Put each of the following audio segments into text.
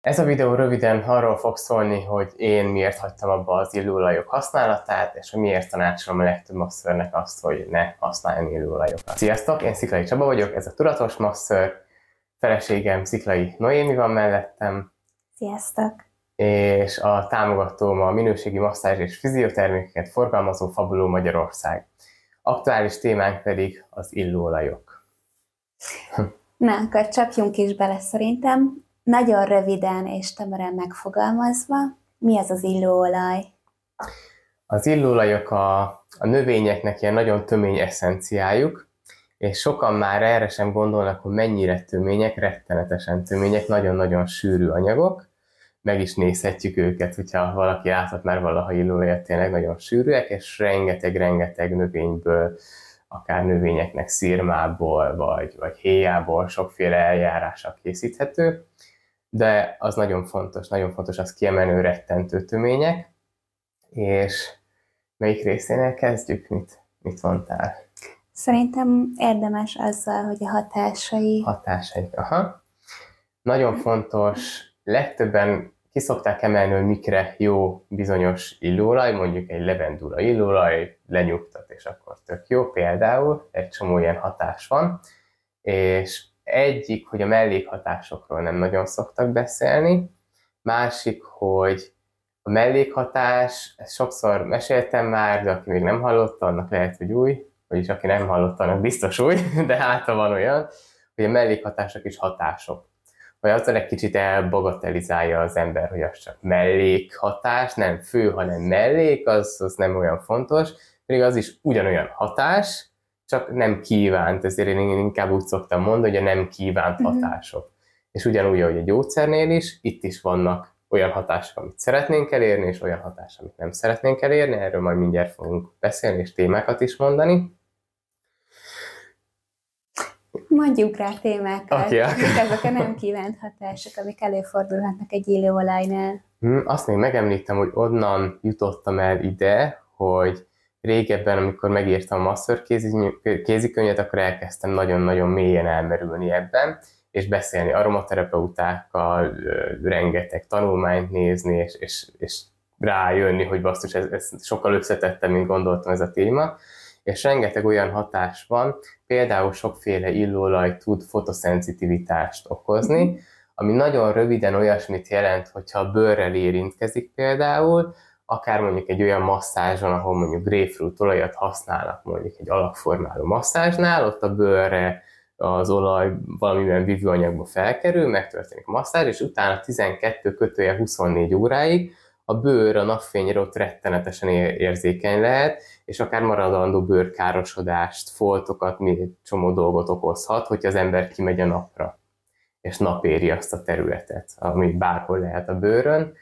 Ez a videó röviden arról fog szólni, hogy én miért hagytam abba az illóolajok használatát, és hogy miért tanácsolom a legtöbb masszörnek azt, hogy ne használjon illóolajokat. Sziasztok, én Sziklai Csaba vagyok, ez a Tudatos Masször, feleségem Sziklai Noémi van mellettem. Sziasztok! És a támogatóm a minőségi masszázs és fiziotermékeket forgalmazó Fabuló Magyarország. Aktuális témánk pedig az illóolajok. Na, akkor csapjunk is bele szerintem. Nagyon röviden és tömören megfogalmazva, mi az az illóolaj? Az illóolajok a, a növényeknek ilyen nagyon tömény eszenciájuk, és sokan már erre sem gondolnak, hogy mennyire tömények, rettenetesen tömények, nagyon-nagyon sűrű anyagok, meg is nézhetjük őket, hogyha valaki láthat már valaha illóolajat, tényleg nagyon sűrűek, és rengeteg-rengeteg növényből, akár növényeknek szírmából, vagy, vagy héjából sokféle eljárással készíthető de az nagyon fontos, nagyon fontos az kiemelő rettentő tömények, és melyik részénél kezdjük, mit, mit mondtál? Szerintem érdemes azzal, hogy a hatásai... Hatásai, aha. Nagyon fontos, legtöbben kiszokták emelni, hogy mikre jó bizonyos illóolaj, mondjuk egy levendula illóolaj, lenyugtat, és akkor tök jó. Például egy csomó ilyen hatás van, és egyik, hogy a mellékhatásokról nem nagyon szoktak beszélni, másik, hogy a mellékhatás, ezt sokszor meséltem már, de aki még nem hallotta, annak lehet, hogy új, vagyis aki nem hallotta, annak biztos új, de hát van olyan, hogy a mellékhatások is hatások. Vagy azzal egy kicsit elbagatelizálja az ember, hogy az csak mellékhatás, nem fő, hanem mellék, az, az nem olyan fontos, pedig az is ugyanolyan hatás, csak nem kívánt, ezért én inkább úgy szoktam mondani, hogy a nem kívánt uh-huh. hatások. És ugyanúgy, ahogy a gyógyszernél is, itt is vannak olyan hatások, amit szeretnénk elérni, és olyan hatások, amit nem szeretnénk elérni, erről majd mindjárt fogunk beszélni, és témákat is mondani. Mondjuk rá témákat. Okay. Mik azok a nem kívánt hatások, amik előfordulhatnak egy illóolajnál? Hmm, azt még megemlítem, hogy onnan jutottam el ide, hogy régebben, amikor megírtam a master kézikönyvet, akkor elkezdtem nagyon-nagyon mélyen elmerülni ebben, és beszélni aromaterapeutákkal, rengeteg tanulmányt nézni, és, és, és rájönni, hogy basszus, ez, ez sokkal összetettem, mint gondoltam ez a téma, és rengeteg olyan hatás van, például sokféle illóolaj tud fotoszenszitivitást okozni, ami nagyon röviden olyasmit jelent, hogyha a bőrrel érintkezik például, akár mondjuk egy olyan masszázson, ahol mondjuk grapefruit olajat használnak mondjuk egy alakformáló masszázsnál, ott a bőrre az olaj valamilyen vívőanyagba felkerül, megtörténik a masszázs, és utána 12 kötője 24 óráig a bőr a napfényre ott rettenetesen érzékeny lehet, és akár maradandó bőrkárosodást, foltokat, mi csomó dolgot okozhat, hogy az ember kimegy a napra, és napéri azt a területet, ami bárhol lehet a bőrön,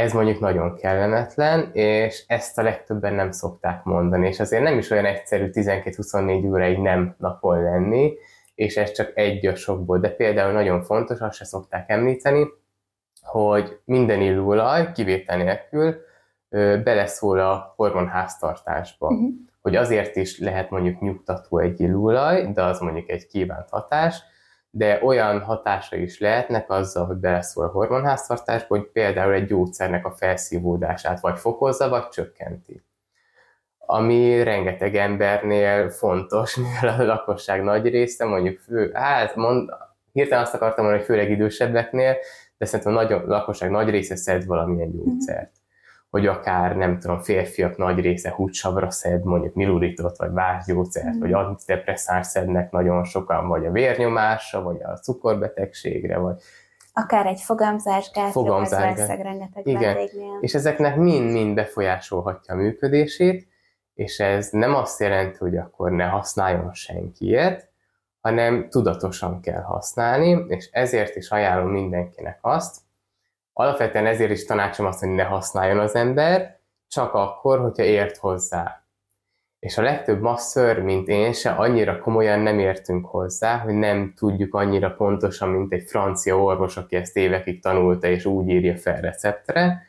ez mondjuk nagyon kellemetlen, és ezt a legtöbben nem szokták mondani, és azért nem is olyan egyszerű 12-24 óráig nem napon lenni, és ez csak egy a sokból, de például nagyon fontos, azt se szokták említeni, hogy minden illóolaj, kivétel nélkül, beleszól a hormonháztartásba. Uh-huh. Hogy azért is lehet mondjuk nyugtató egy illóolaj, de az mondjuk egy kívánt hatás, de olyan hatása is lehetnek azzal, hogy beleszól a hormonháztartásba, hogy például egy gyógyszernek a felszívódását vagy fokozza, vagy csökkenti. Ami rengeteg embernél fontos, mivel a lakosság nagy része, mondjuk fő, hát mond, hirtelen azt akartam mondani, hogy főleg idősebbeknél, de szerintem a, nagy, lakosság nagy része szed valamilyen gyógyszert hogy akár, nem tudom, férfiak nagy része húcsavra szed, mondjuk miluritot, vagy várgyógyszert, mm. vagy antidepresszáns szednek nagyon sokan, vagy a vérnyomásra, vagy a cukorbetegségre, vagy Akár egy fogamzásgátra, fogamzásgát. rengeteg Igen. vendégnél. És ezeknek mind-mind befolyásolhatja a működését, és ez nem azt jelenti, hogy akkor ne használjon senki ilyet, hanem tudatosan kell használni, és ezért is ajánlom mindenkinek azt, Alapvetően ezért is tanácsom azt, hogy ne használjon az ember, csak akkor, hogyha ért hozzá. És a legtöbb masször, mint én se, annyira komolyan nem értünk hozzá, hogy nem tudjuk annyira pontosan, mint egy francia orvos, aki ezt évekig tanulta, és úgy írja fel receptre.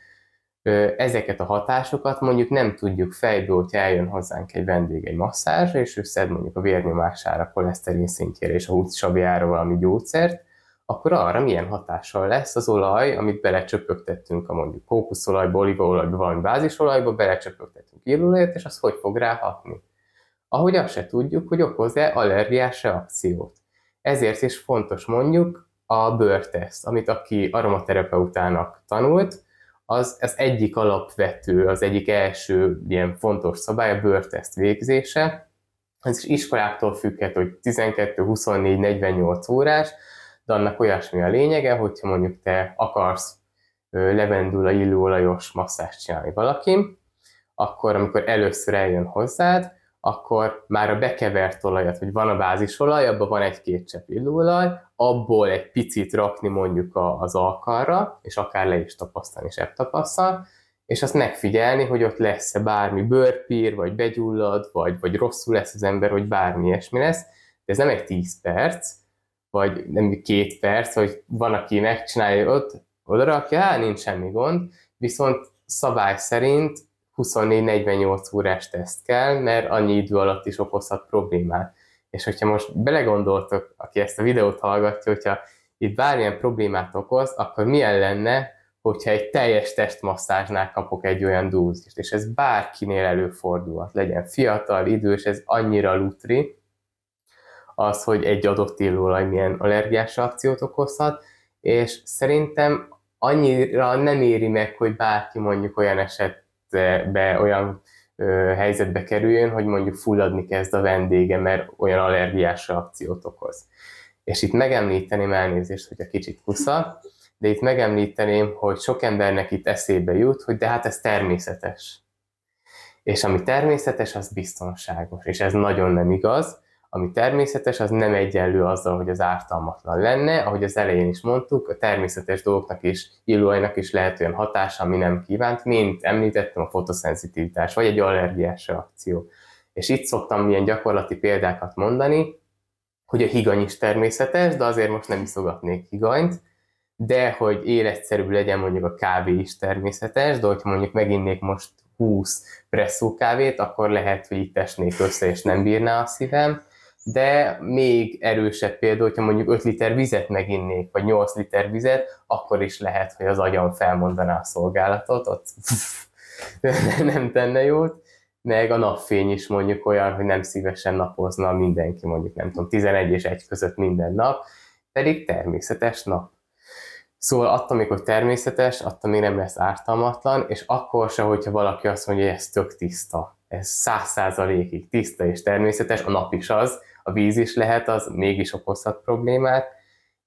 Ezeket a hatásokat mondjuk nem tudjuk fejből, hogyha eljön hozzánk egy vendég egy masszázsra, és ő szed mondjuk a vérnyomására, a koleszterin szintjére és a húcsabjára valami gyógyszert, akkor arra milyen hatással lesz az olaj, amit belecsöpögtettünk a mondjuk kókuszolajba, olívaolajba, valami bázisolajba, belecsöpögtettünk illóolajat, és az hogy fog rá hatni. Ahogy azt se tudjuk, hogy okoz-e allergiás reakciót. Ezért is fontos mondjuk a bőrteszt, amit aki aromaterapeutának tanult, az, az egyik alapvető, az egyik első ilyen fontos szabály a bőrteszt végzése. Ez is iskoláktól függhet, hogy 12, 24, 48 órás, de annak olyasmi a lényege, hogyha mondjuk te akarsz levendula illóolajos masszást csinálni valakin, akkor amikor először eljön hozzád, akkor már a bekevert olajat, hogy van a bázisolaj, abban van egy-két csepp illóolaj, abból egy picit rakni mondjuk az alkarra, és akár le is tapasztalni, és tapasztal, és azt megfigyelni, hogy ott lesz-e bármi bőrpír, vagy begyullad, vagy, vagy rosszul lesz az ember, vagy bármi ilyesmi lesz, de ez nem egy 10 perc, vagy nem két perc, vagy van, aki megcsinálja ott, oda rakja, hát nincs semmi gond, viszont szabály szerint 24-48 órás teszt kell, mert annyi idő alatt is okozhat problémát. És hogyha most belegondoltok, aki ezt a videót hallgatja, hogyha itt bármilyen problémát okoz, akkor milyen lenne, hogyha egy teljes testmasszázsnál kapok egy olyan dúzist, és ez bárkinél előfordulhat, legyen fiatal, idős, ez annyira lutri, az, hogy egy adott illóolaj milyen allergiás reakciót okozhat, és szerintem annyira nem éri meg, hogy bárki mondjuk olyan esetbe, olyan ö, helyzetbe kerüljön, hogy mondjuk fulladni kezd a vendége, mert olyan allergiás reakciót okoz. És itt megemlíteném elnézést, hogy a kicsit kusza, de itt megemlíteném, hogy sok embernek itt eszébe jut, hogy de hát ez természetes. És ami természetes, az biztonságos, és ez nagyon nem igaz, ami természetes, az nem egyenlő azzal, hogy az ártalmatlan lenne. Ahogy az elején is mondtuk, a természetes dolgoknak is, illóajnak is lehet olyan hatása, ami nem kívánt, mint említettem a fotoszenzitivitás, vagy egy allergiás reakció. És itt szoktam ilyen gyakorlati példákat mondani, hogy a higany is természetes, de azért most nem iszogatnék higanyt, de hogy életszerű legyen mondjuk a kávé is természetes, de hogyha mondjuk meginnék most 20 presszó kávét, akkor lehet, hogy itt esnék össze, és nem bírná a szívem de még erősebb példa, hogyha mondjuk 5 liter vizet meginnék, vagy 8 liter vizet, akkor is lehet, hogy az agyam felmondaná a szolgálatot, ott nem tenne jót, meg a napfény is mondjuk olyan, hogy nem szívesen napozna mindenki, mondjuk nem tudom, 11 és 1 között minden nap, pedig természetes nap. Szóval attól még, természetes, attól még nem lesz ártalmatlan, és akkor se, hogyha valaki azt mondja, hogy ez tök tiszta, ez száz százalékig tiszta és természetes, a nap is az, a víz is lehet, az mégis okozhat problémát,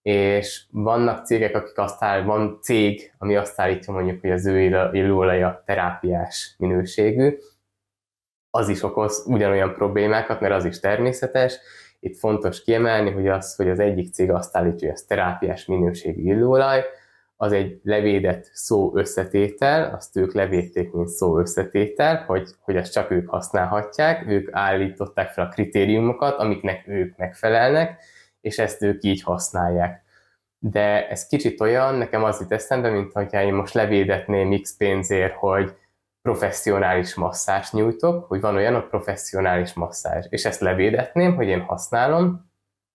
és vannak cégek, akik azt áll, van cég, ami azt állítja mondjuk, hogy az ő illóolaja terápiás minőségű, az is okoz ugyanolyan problémákat, mert az is természetes. Itt fontos kiemelni, hogy az, hogy az egyik cég azt állítja, hogy ez terápiás minőségű illóolaj, az egy levédett szó összetétel, azt ők levédték, mint szó összetétel, hogy, hogy ezt csak ők használhatják, ők állították fel a kritériumokat, amiknek ők megfelelnek, és ezt ők így használják. De ez kicsit olyan, nekem az itt eszembe, mint hogyha én most levédetném X pénzért, hogy professzionális masszás nyújtok, hogy van olyan, a professzionális masszázs, és ezt levédetném, hogy én használom,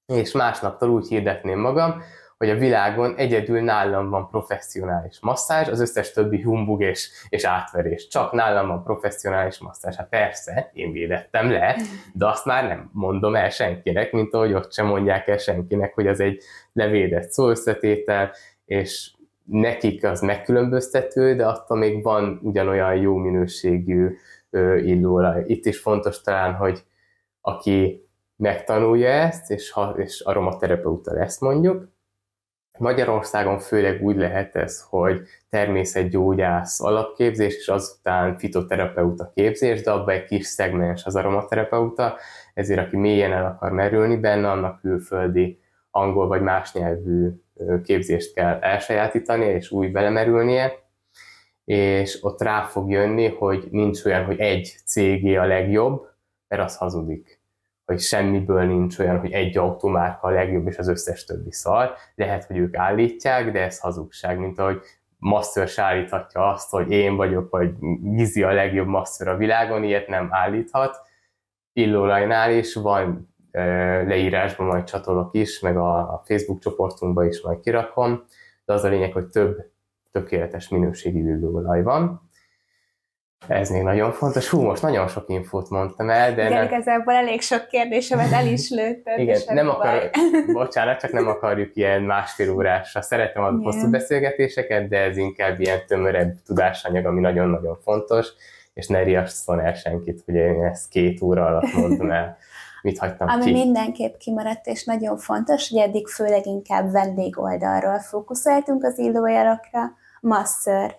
és másnaptól úgy hirdetném magam, hogy a világon egyedül nálam van professzionális masszázs, az összes többi humbug és, és átverés. Csak nálam van professzionális masszázs. Hát persze, én védettem le, de azt már nem mondom el senkinek, mint ahogy ott sem mondják el senkinek, hogy az egy levédett szóösszetétel, és nekik az megkülönböztető, de attól még van ugyanolyan jó minőségű illóolaj. Itt is fontos talán, hogy aki megtanulja ezt, és, ha, és aromaterapeuta lesz mondjuk, Magyarországon főleg úgy lehet ez, hogy természetgyógyász alapképzés, és azután fitoterapeuta képzés, de abban egy kis szegmens az aromaterapeuta, ezért aki mélyen el akar merülni benne, annak külföldi angol vagy más nyelvű képzést kell elsajátítani, és úgy belemerülnie, és ott rá fog jönni, hogy nincs olyan, hogy egy cégé a legjobb, mert az hazudik hogy semmiből nincs olyan, hogy egy automárka a legjobb, és az összes többi szar. Lehet, hogy ők állítják, de ez hazugság, mint ahogy se állíthatja azt, hogy én vagyok, vagy Gizi a legjobb master a világon, ilyet nem állíthat. Illóolajnál is van leírásban majd csatolok is, meg a Facebook csoportunkba is majd kirakom, de az a lényeg, hogy több tökéletes minőségi üdülőolaj van, ez még nagyon fontos. Hú, most nagyon sok infót mondtam el, de... Igen, nem... igazából elég sok kérdésemet el is lőtted. Igen, nem akar... bocsánat, csak nem akarjuk ilyen másfél órásra. Szeretem a hosszú beszélgetéseket, de ez inkább ilyen tömörebb tudásanyag, ami nagyon-nagyon fontos, és ne riasszon el senkit, hogy én ezt két óra alatt mondtam el. Mit hagytam Ami ki? mindenképp kimaradt, és nagyon fontos, hogy eddig főleg inkább vendégoldalról fókuszáltunk az illójelakra, masször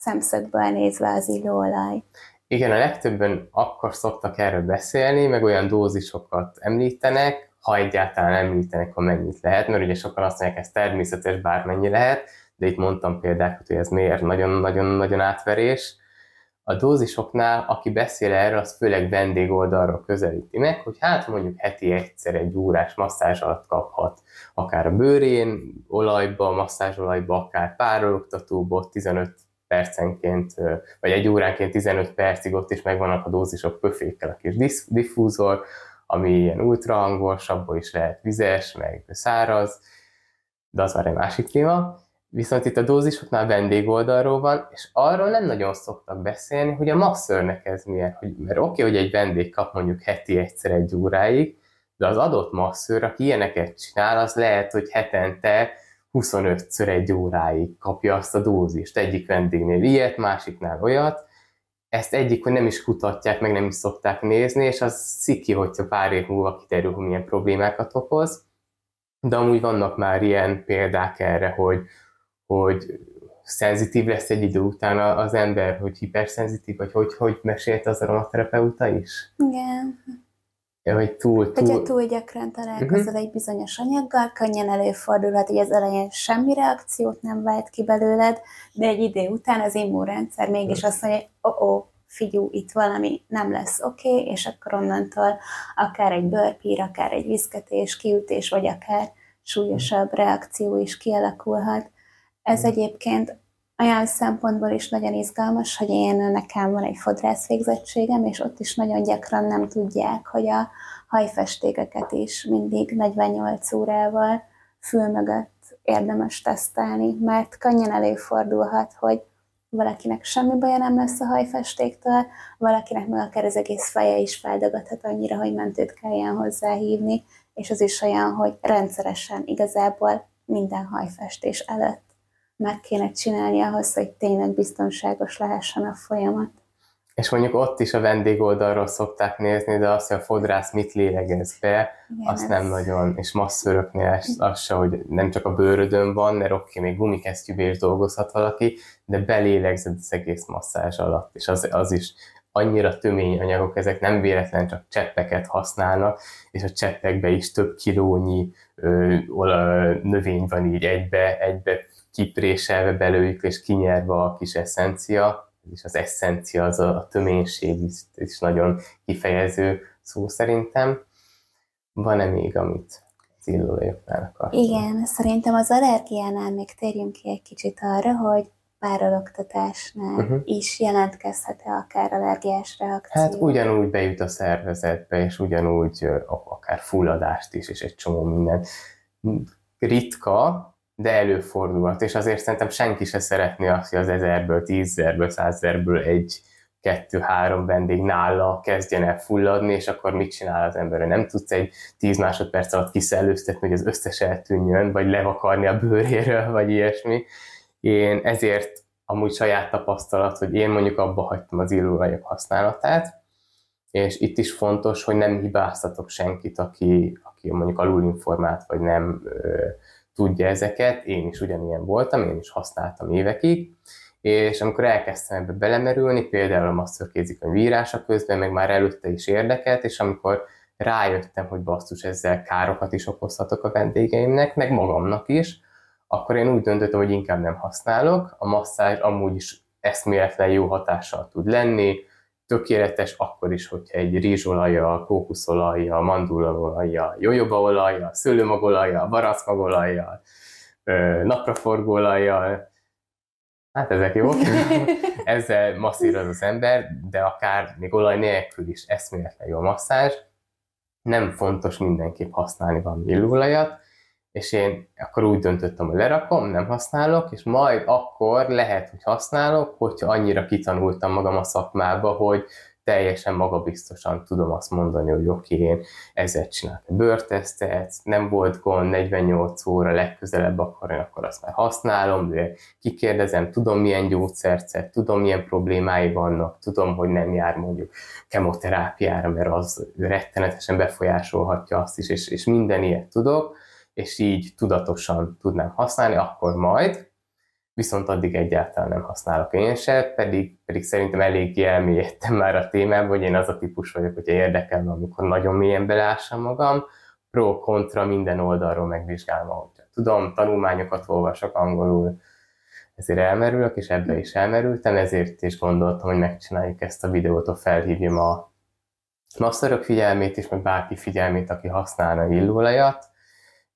szemszögből nézve az illóolaj. Igen, a legtöbben akkor szoktak erről beszélni, meg olyan dózisokat említenek, ha egyáltalán említenek, ha mennyit lehet, mert ugye sokan azt mondják, ez természetes, bármennyi lehet, de itt mondtam példákat, hogy ez miért nagyon-nagyon-nagyon átverés. A dózisoknál, aki beszél erről, az főleg vendégoldalról közelíti meg, hogy hát mondjuk heti egyszer egy órás masszázs alatt kaphat, akár a bőrén, olajba, masszázsolajba, akár párologtatóba, 15 percenként, vagy egy óránként 15 percig ott is megvannak a dózisok pöfékkel a kis diffúzor, ami ilyen ultrahangos, abból is lehet vizes, meg száraz, de az már egy másik téma. Viszont itt a dózisoknál vendégoldalról van, és arról nem nagyon szoktak beszélni, hogy a masszörnek ez milyen. Hogy, mert oké, okay, hogy egy vendég kap mondjuk heti egyszer egy óráig, de az adott masszőr, aki ilyeneket csinál, az lehet, hogy hetente 25-ször egy óráig kapja azt a dózist. Egyik vendégnél ilyet, másiknál olyat. Ezt egyik, hogy nem is kutatják, meg nem is szokták nézni, és az sziki, hogyha pár év múlva kiterül, hogy milyen problémákat okoz. De amúgy vannak már ilyen példák erre, hogy, hogy szenzitív lesz egy idő után az ember, hogy hiperszenzitív, vagy hogy, hogy mesélt az aromaterapeuta is? Igen. Ja, hogy túl, túl... Hogyha túl gyakran találkozol uh-huh. egy bizonyos anyaggal, könnyen előfordulhat, hogy az elején semmi reakciót nem vált ki belőled, de egy idő után az immunrendszer mégis azt mondja, hogy oh, oh, figyú, itt valami nem lesz oké, okay, és akkor onnantól akár egy bőrpír, akár egy viszketés, kiütés, vagy akár súlyosabb reakció is kialakulhat. Ez egyébként olyan szempontból is nagyon izgalmas, hogy én nekem van egy fodrász végzettségem, és ott is nagyon gyakran nem tudják, hogy a hajfestékeket is mindig 48 órával fül mögött érdemes tesztelni, mert könnyen előfordulhat, hogy valakinek semmi baja nem lesz a hajfestéktől, valakinek meg akár az egész feje is feldagadhat annyira, hogy mentőt kelljen hozzá hívni, és az is olyan, hogy rendszeresen igazából minden hajfestés előtt meg kéne csinálni ahhoz, hogy tényleg biztonságos lehessen a folyamat. És mondjuk ott is a vendégoldalról szokták nézni, de azt, hogy a fodrász mit lélegez be, Igen, azt nem nagyon, és masszöröknél az se, hogy nem csak a bőrödön van, mert oké, még gumikesztyűbe is dolgozhat valaki, de belélegzed az egész masszázs alatt, és az, az is annyira tömény anyagok, ezek nem véletlen csak cseppeket használnak, és a cseppekbe is több kilónyi ö, ö, növény van így egybe, egybe kipréselve belőjük és kinyerve a kis eszencia, és az eszencia az a, a töménység is, is nagyon kifejező szó szerintem. Van-e még, amit az illóolajoknál akartam? Igen, szerintem az allergiánál még térjünk ki egy kicsit arra, hogy párologtatásnál uh-huh. is jelentkezhet-e akár allergiás reakció? Hát ugyanúgy bejut a szervezetbe, és ugyanúgy akár fulladást is, és egy csomó minden. Ritka, de előfordulhat, és azért szerintem senki se szeretné azt, hogy az ezerből, tízezerből, százezerből egy, kettő, három vendég nála kezdjen el fulladni, és akkor mit csinál az ember? Nem tudsz egy tíz másodperc alatt kiszellőztetni, hogy az összes eltűnjön, vagy levakarni a bőréről, vagy ilyesmi. Én ezért amúgy saját tapasztalat, hogy én mondjuk abba hagytam az illóolajok használatát, és itt is fontos, hogy nem hibáztatok senkit, aki, aki mondjuk alulinformált, vagy nem tudja ezeket, én is ugyanilyen voltam, én is használtam évekig, és amikor elkezdtem ebbe belemerülni, például a masszörkézikönyv írása közben, meg már előtte is érdekelt, és amikor rájöttem, hogy basszus, ezzel károkat is okozhatok a vendégeimnek, meg magamnak is, akkor én úgy döntöttem, hogy inkább nem használok. A masszázs amúgy is eszméletlen jó hatással tud lenni, tökéletes akkor is, hogyha egy rizsolajjal, kókuszolajjal, mandulaolajjal, jojobaolajjal, szőlőmagolajjal, baraszmagolajjal, napraforgóolajjal, hát ezek jók, ezzel masszíroz az ember, de akár még olaj nélkül is eszméletlen jó masszázs. nem fontos mindenképp használni valami illóolajat, és én akkor úgy döntöttem, hogy lerakom, nem használok, és majd akkor lehet, hogy használok, hogyha annyira kitanultam magam a szakmába, hogy teljesen magabiztosan tudom azt mondani, hogy oké, okay, én ezzel csinálok a bőrtesztet, nem volt gond, 48 óra legközelebb akkor én akkor azt már használom, de kikérdezem, tudom milyen gyógyszert tudom milyen problémái vannak, tudom, hogy nem jár mondjuk kemoterápiára, mert az rettenetesen befolyásolhatja azt is, és, és minden ilyet tudok, és így tudatosan tudnám használni, akkor majd, viszont addig egyáltalán nem használok én se, pedig, pedig szerintem elég elmélyedtem már a témában, hogy én az a típus vagyok, hogyha érdekel, amikor nagyon mélyen belássam magam, pro-kontra minden oldalról megvizsgálom, ahogy tudom, tanulmányokat olvasok angolul, ezért elmerülök, és ebbe is elmerültem, ezért is gondoltam, hogy megcsináljuk ezt a videót, hogy felhívjam a masszörök figyelmét is, meg bárki figyelmét, aki használna illóolajat,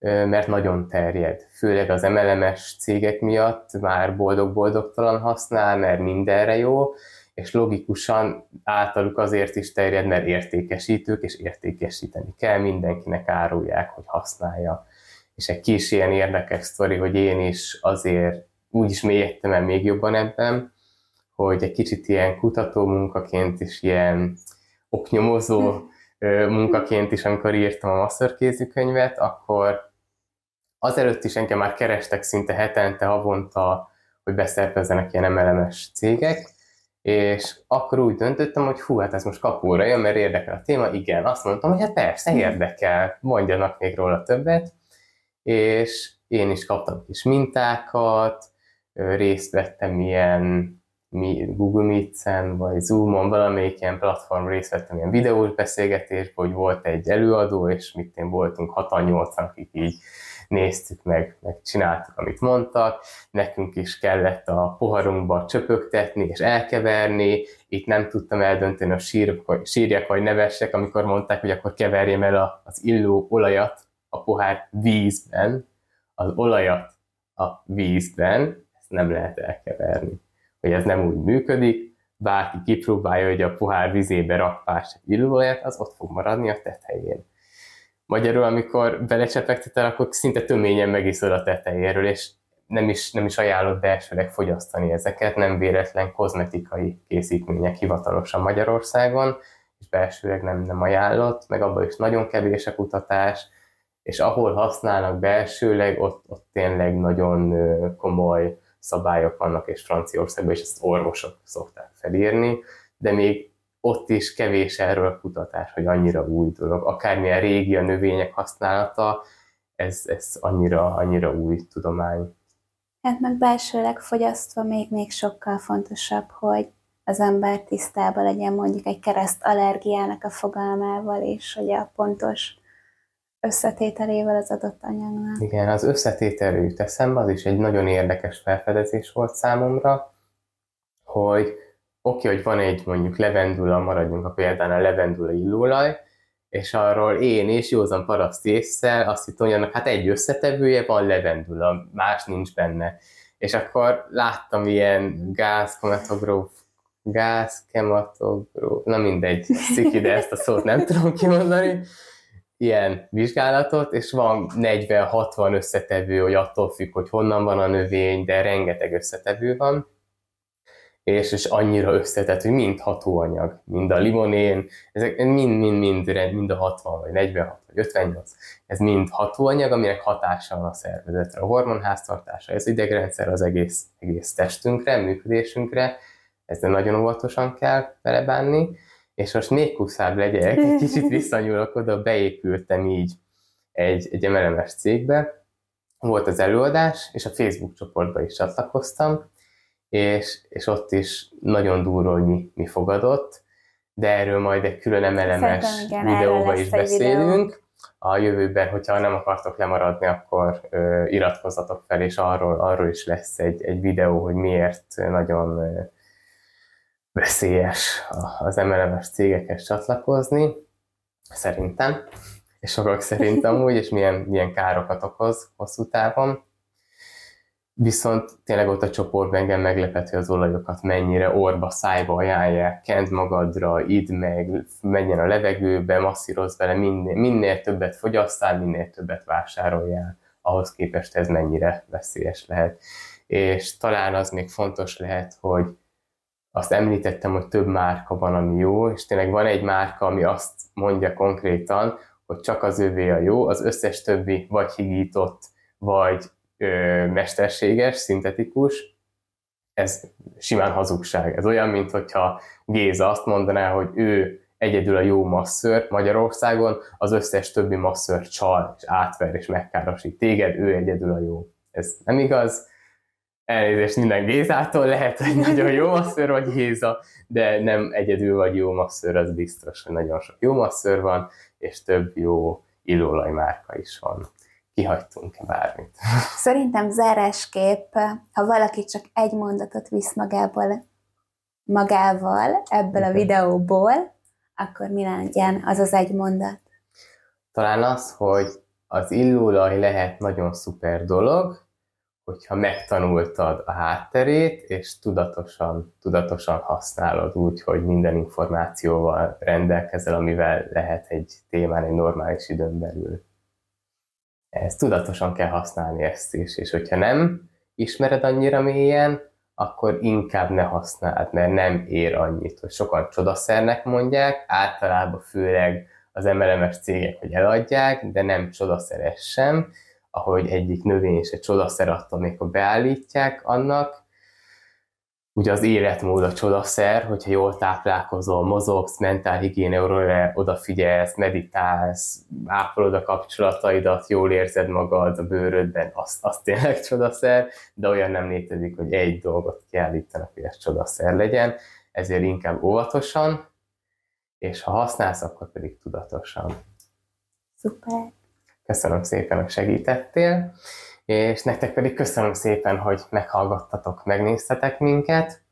mert nagyon terjed. Főleg az MLMS cégek miatt már boldog-boldogtalan használ, mert mindenre jó, és logikusan általuk azért is terjed, mert értékesítők, és értékesíteni kell, mindenkinek árulják, hogy használja. És egy kis ilyen érdekes sztori, hogy én is azért úgy is mélyedtem el még jobban ebben, hogy egy kicsit ilyen kutató munkaként is ilyen oknyomozó munkaként is, amikor írtam a masterkézikönyvet, akkor azelőtt is engem már kerestek szinte hetente, havonta, hogy beszervezzenek ilyen MLMS cégek, és akkor úgy döntöttem, hogy hú, hát ez most kapóra jön, mert érdekel a téma. Igen, azt mondtam, hogy hát persze, hmm. érdekel, mondjanak még róla többet. És én is kaptam kis mintákat, részt vettem ilyen Google Meets-en, vagy Zoom-on, valamelyik ilyen platform részt vettem ilyen videós beszélgetésben, hogy volt egy előadó, és mit én voltunk 6-8, akik így néztük meg, meg csináltuk, amit mondtak, nekünk is kellett a poharunkba csöpögtetni és elkeverni, itt nem tudtam eldönteni, a sírjak, sírjak vagy nevessek, amikor mondták, hogy akkor keverjem el az illó olajat a pohár vízben, az olajat a vízben, ezt nem lehet elkeverni, hogy ez nem úgy működik, bárki kipróbálja, hogy a pohár vizébe rak pár illóolajat, az ott fog maradni a tetején. Magyarul, amikor belecsepegtetel, akkor szinte töményen megiszod a tetejéről, és nem is, nem is ajánlott belsőleg fogyasztani ezeket, nem véletlen kozmetikai készítmények hivatalosan Magyarországon, és belsőleg nem, nem ajánlott, meg abban is nagyon kevés a kutatás, és ahol használnak belsőleg, ott, ott tényleg nagyon komoly szabályok vannak, és Franciaországban is ezt orvosok szokták felírni, de még ott is kevés erről kutatás, hogy annyira új dolog. Akármilyen régi a növények használata, ez, ez annyira, annyira új tudomány. Hát meg belsőleg fogyasztva még, még sokkal fontosabb, hogy az ember tisztában legyen mondjuk egy kereszt allergiának a fogalmával, és hogy a pontos összetételével az adott anyagnak. Igen, az összetétel jut eszembe, az is egy nagyon érdekes felfedezés volt számomra, hogy oké, okay, hogy van egy mondjuk levendula, maradjunk a példán a levendula illóolaj, és arról én és józan paraszt észszel azt hittem, hogy annak hát egy összetevője van levendula, más nincs benne. És akkor láttam ilyen gázkematogróf, gázkematogróf, na mindegy, sziki, de ezt a szót nem tudom kimondani, ilyen vizsgálatot, és van 40-60 összetevő, hogy attól függ, hogy honnan van a növény, de rengeteg összetevő van, és, és annyira összetett, hogy mind hatóanyag, mind a limonén, ezek mind-mind-mind, mind a 60, vagy 46, vagy 58, ez mind hatóanyag, aminek hatása van a szervezetre, a hormonháztartása, ez idegrendszer az egész, egész testünkre, működésünkre, ezzel nagyon óvatosan kell belebánni, és most még kuszább legyek, egy kicsit visszanyúlok oda, beépültem így egy, egy MLMS cégbe, volt az előadás, és a Facebook csoportba is csatlakoztam, és, és ott is nagyon durva, hogy mi, mi fogadott, de erről majd egy külön emelemes videóba is beszélünk. Videó. A jövőben, hogyha nem akartok lemaradni, akkor ö, iratkozzatok fel, és arról, arról is lesz egy, egy videó, hogy miért nagyon ö, veszélyes az emelemes cégekhez csatlakozni, szerintem, és sokak szerint amúgy, és milyen, milyen károkat okoz hosszú távon. Viszont tényleg ott a csoportban engem meglepett, hogy az olajokat mennyire orba, szájba ajánlják, kent magadra, idd meg, menjen a levegőbe, masszírozz vele, minél, minél többet fogyasztál, minél többet vásároljál. Ahhoz képest ez mennyire veszélyes lehet. És talán az még fontos lehet, hogy azt említettem, hogy több márka van, ami jó, és tényleg van egy márka, ami azt mondja konkrétan, hogy csak az övé a jó, az összes többi vagy higított, vagy ö, mesterséges, szintetikus, ez simán hazugság. Ez olyan, mint hogyha Géza azt mondaná, hogy ő egyedül a jó masször Magyarországon, az összes többi masször csal, és átver, és megkárosít téged, ő egyedül a jó. Ez nem igaz. Elnézést minden Gézától, lehet, hogy nagyon jó masször vagy Géza, de nem egyedül vagy jó masször, az biztos, hogy nagyon sok jó masször van, és több jó illóolaj márka is van kihagytunk bármit. Szerintem zárásképp, ha valaki csak egy mondatot visz magából, magával ebből a videóból, akkor mi legyen az az egy mondat? Talán az, hogy az illóolaj lehet nagyon szuper dolog, hogyha megtanultad a hátterét, és tudatosan, tudatosan használod úgy, hogy minden információval rendelkezel, amivel lehet egy témán egy normális időn belül ezt tudatosan kell használni ezt is, és hogyha nem ismered annyira mélyen, akkor inkább ne használd, mert nem ér annyit, hogy sokan csodaszernek mondják, általában főleg az MLMS cégek, hogy eladják, de nem csodaszeres sem, ahogy egyik növény egy csodaszer attól, amikor beállítják annak, ugye az életmód a csodaszer, hogyha jól táplálkozol, mozogsz, mentálhigiéneuróra odafigyelsz, meditálsz, ápolod a kapcsolataidat, jól érzed magad a bőrödben, az, az tényleg csodaszer, de olyan nem létezik, hogy egy dolgot kiállítanak, hogy ez csodaszer legyen, ezért inkább óvatosan, és ha használsz, akkor pedig tudatosan. Szuper! Köszönöm szépen, hogy segítettél és nektek pedig köszönöm szépen, hogy meghallgattatok, megnéztetek minket.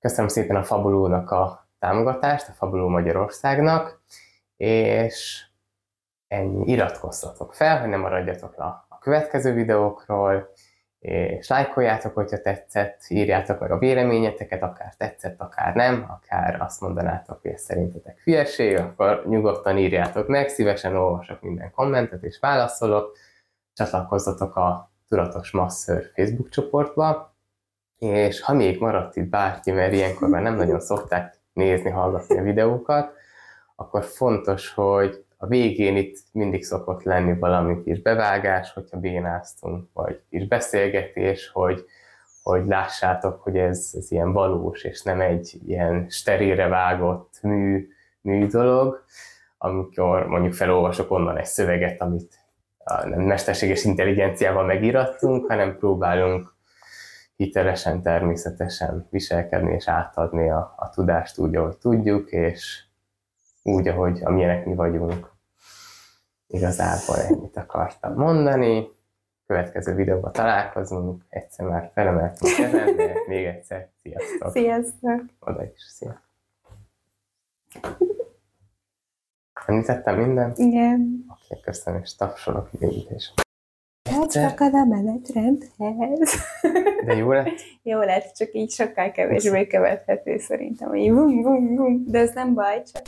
Köszönöm szépen a Fabulónak a támogatást, a Fabuló Magyarországnak, és ennyi, iratkozzatok fel, hogy ne maradjatok le a következő videókról, és lájkoljátok, hogyha tetszett, írjátok meg a véleményeteket, akár tetszett, akár nem, akár azt mondanátok, hogy ez szerintetek hülyeség, akkor nyugodtan írjátok meg, szívesen olvasok minden kommentet és válaszolok, csatlakozzatok a Tudatos Masször Facebook csoportba, és ha még maradt itt bárki, mert ilyenkor már nem nagyon szokták nézni, hallgatni a videókat, akkor fontos, hogy a végén itt mindig szokott lenni valami kis bevágás, hogyha bénáztunk, vagy kis beszélgetés, hogy, hogy lássátok, hogy ez, ez ilyen valós, és nem egy ilyen sterilre vágott mű, mű dolog, amikor mondjuk felolvasok onnan egy szöveget, amit nem mesterséges intelligenciával megírattunk, hanem próbálunk hitelesen, természetesen viselkedni és átadni a, a tudást úgy, ahogy tudjuk, és úgy, ahogy amilyenek mi vagyunk. Igazából ennyit akartam mondani. Következő videóban találkozunk. Egyszer már felemeltünk kezem, de még egyszer sziasztok! Sziasztok! Oda is, szia! Említettem minden? Igen. Köszönöm, és tapsolok végig is. Hát csak a menetrendhez. De jó lett? jó lett, csak így sokkal kevésbé követhető szerintem, hogy bum, bum, bum, de ez nem baj, csak